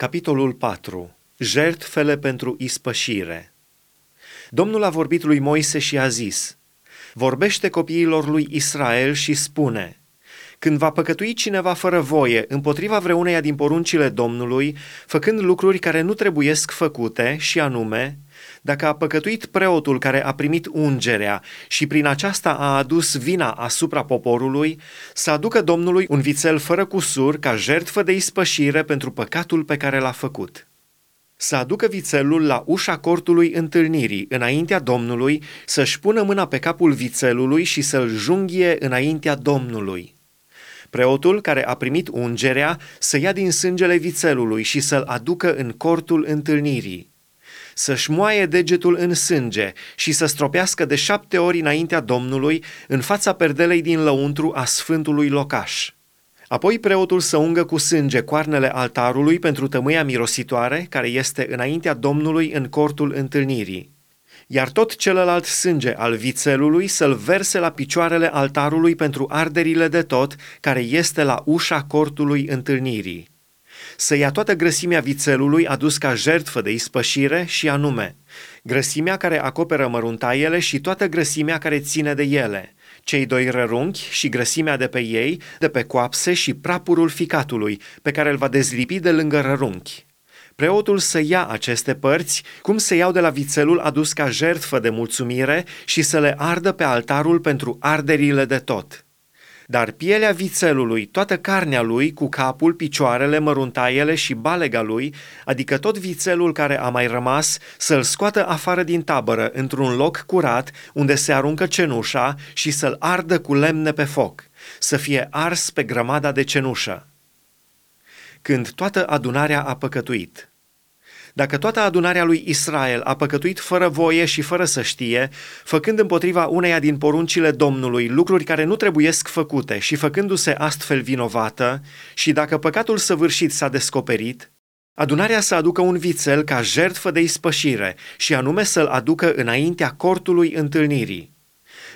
Capitolul 4. Jertfele pentru ispășire. Domnul a vorbit lui Moise și a zis, Vorbește copiilor lui Israel și spune, Când va păcătui cineva fără voie împotriva vreuneia din poruncile Domnului, făcând lucruri care nu trebuiesc făcute, și anume, dacă a păcătuit preotul care a primit ungerea și prin aceasta a adus vina asupra poporului, să aducă Domnului un vițel fără cusur ca jertfă de ispășire pentru păcatul pe care l-a făcut. Să aducă vițelul la ușa cortului întâlnirii, înaintea Domnului, să-și pună mâna pe capul vițelului și să-l junghie înaintea Domnului. Preotul care a primit ungerea să ia din sângele vițelului și să-l aducă în cortul întâlnirii să-și moaie degetul în sânge și să stropească de șapte ori înaintea Domnului în fața perdelei din lăuntru a sfântului locaș. Apoi preotul să ungă cu sânge coarnele altarului pentru tămâia mirositoare care este înaintea Domnului în cortul întâlnirii iar tot celălalt sânge al vițelului să-l verse la picioarele altarului pentru arderile de tot, care este la ușa cortului întâlnirii să ia toată grăsimea vițelului adus ca jertfă de ispășire și anume, grăsimea care acoperă măruntaiele și toată grăsimea care ține de ele, cei doi rărunchi și grăsimea de pe ei, de pe coapse și prapurul ficatului, pe care îl va dezlipi de lângă rărunchi. Preotul să ia aceste părți, cum se iau de la vițelul adus ca jertfă de mulțumire și să le ardă pe altarul pentru arderile de tot dar pielea vițelului, toată carnea lui, cu capul, picioarele, măruntaiele și balega lui, adică tot vițelul care a mai rămas, să-l scoată afară din tabără, într-un loc curat, unde se aruncă cenușa și să-l ardă cu lemne pe foc, să fie ars pe grămada de cenușă. Când toată adunarea a păcătuit – dacă toată adunarea lui Israel a păcătuit fără voie și fără să știe, făcând împotriva uneia din poruncile Domnului lucruri care nu trebuiesc făcute și făcându-se astfel vinovată, și dacă păcatul săvârșit s-a descoperit, adunarea să aducă un vițel ca jertfă de ispășire și anume să-l aducă înaintea cortului întâlnirii.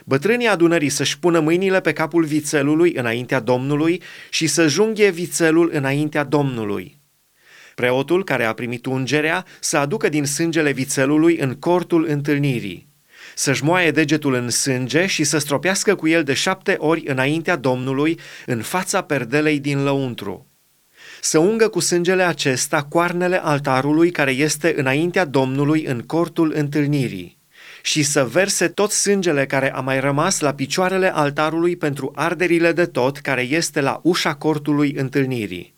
Bătrânii adunării să-și pună mâinile pe capul vițelului înaintea Domnului și să junghie vițelul înaintea Domnului. Preotul care a primit ungerea să aducă din sângele vițelului în cortul întâlnirii, să-și moaie degetul în sânge și să stropească cu el de șapte ori înaintea Domnului în fața perdelei din lăuntru. Să ungă cu sângele acesta coarnele altarului care este înaintea Domnului în cortul întâlnirii și să verse tot sângele care a mai rămas la picioarele altarului pentru arderile de tot care este la ușa cortului întâlnirii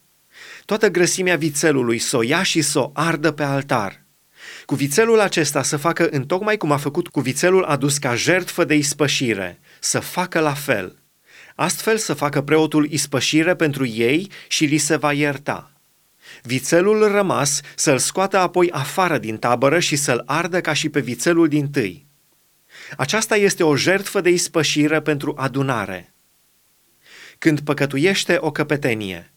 toată grăsimea vițelului, să o ia și să o ardă pe altar. Cu vițelul acesta să facă întocmai cum a făcut cu vițelul adus ca jertfă de ispășire, să facă la fel. Astfel să facă preotul ispășire pentru ei și li se va ierta. Vițelul rămas să-l scoată apoi afară din tabără și să-l ardă ca și pe vițelul din tâi. Aceasta este o jertfă de ispășire pentru adunare. Când păcătuiește o căpetenie –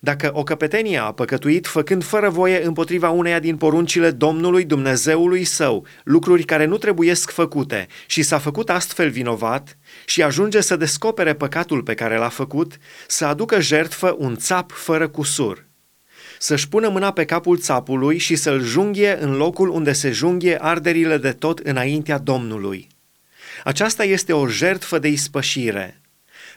dacă o căpetenie a păcătuit făcând fără voie împotriva uneia din poruncile Domnului Dumnezeului său, lucruri care nu trebuiesc făcute, și s-a făcut astfel vinovat, și ajunge să descopere păcatul pe care l-a făcut, să aducă jertfă un țap fără cusur să-și pună mâna pe capul țapului și să-l junghie în locul unde se junghie arderile de tot înaintea Domnului. Aceasta este o jertfă de ispășire.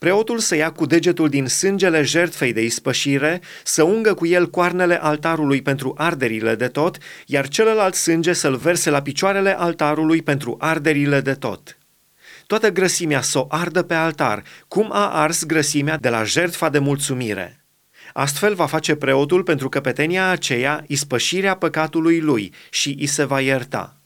Preotul să ia cu degetul din sângele jertfei de ispășire, să ungă cu el coarnele altarului pentru arderile de tot, iar celălalt sânge să-l verse la picioarele altarului pentru arderile de tot. Toată grăsimea să o ardă pe altar, cum a ars grăsimea de la jertfa de mulțumire. Astfel va face preotul pentru căpetenia aceea ispășirea păcatului lui și îi se va ierta.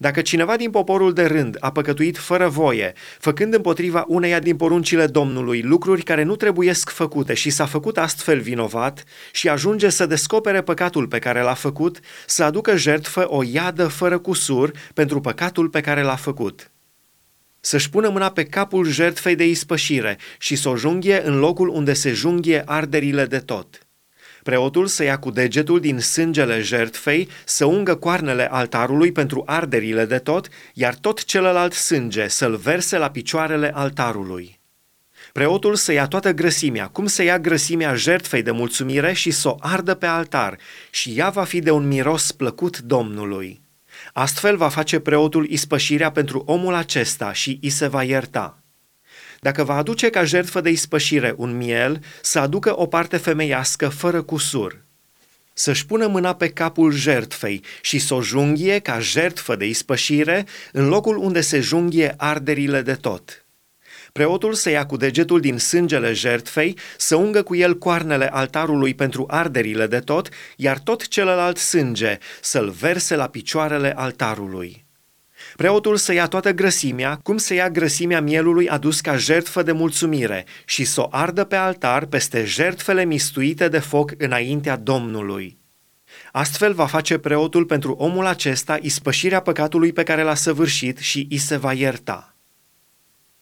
Dacă cineva din poporul de rând a păcătuit fără voie, făcând împotriva uneia din poruncile Domnului lucruri care nu trebuiesc făcute și s-a făcut astfel vinovat și ajunge să descopere păcatul pe care l-a făcut, să aducă jertfă o iadă fără cusur pentru păcatul pe care l-a făcut să-și pună mâna pe capul jertfei de ispășire și să o junghie în locul unde se junghie arderile de tot. Preotul să ia cu degetul din sângele jertfei, să ungă coarnele altarului pentru arderile de tot, iar tot celălalt sânge să-l verse la picioarele altarului. Preotul să ia toată grăsimea, cum se ia grăsimea jertfei de mulțumire și să o ardă pe altar, și ea va fi de un miros plăcut Domnului. Astfel va face preotul ispășirea pentru omul acesta și îi se va ierta. Dacă va aduce ca jertfă de ispășire un miel, să aducă o parte femeiască fără cusur. Să-și pună mâna pe capul jertfei și să o junghie ca jertfă de ispășire în locul unde se junghie arderile de tot. Preotul să ia cu degetul din sângele jertfei, să ungă cu el coarnele altarului pentru arderile de tot, iar tot celălalt sânge să-l verse la picioarele altarului. Preotul să ia toată grăsimea, cum se ia grăsimea mielului adus ca jertfă de mulțumire, și să o ardă pe altar peste jertfele mistuite de foc înaintea Domnului. Astfel va face preotul pentru omul acesta ispășirea păcatului pe care l-a săvârșit și îi se va ierta.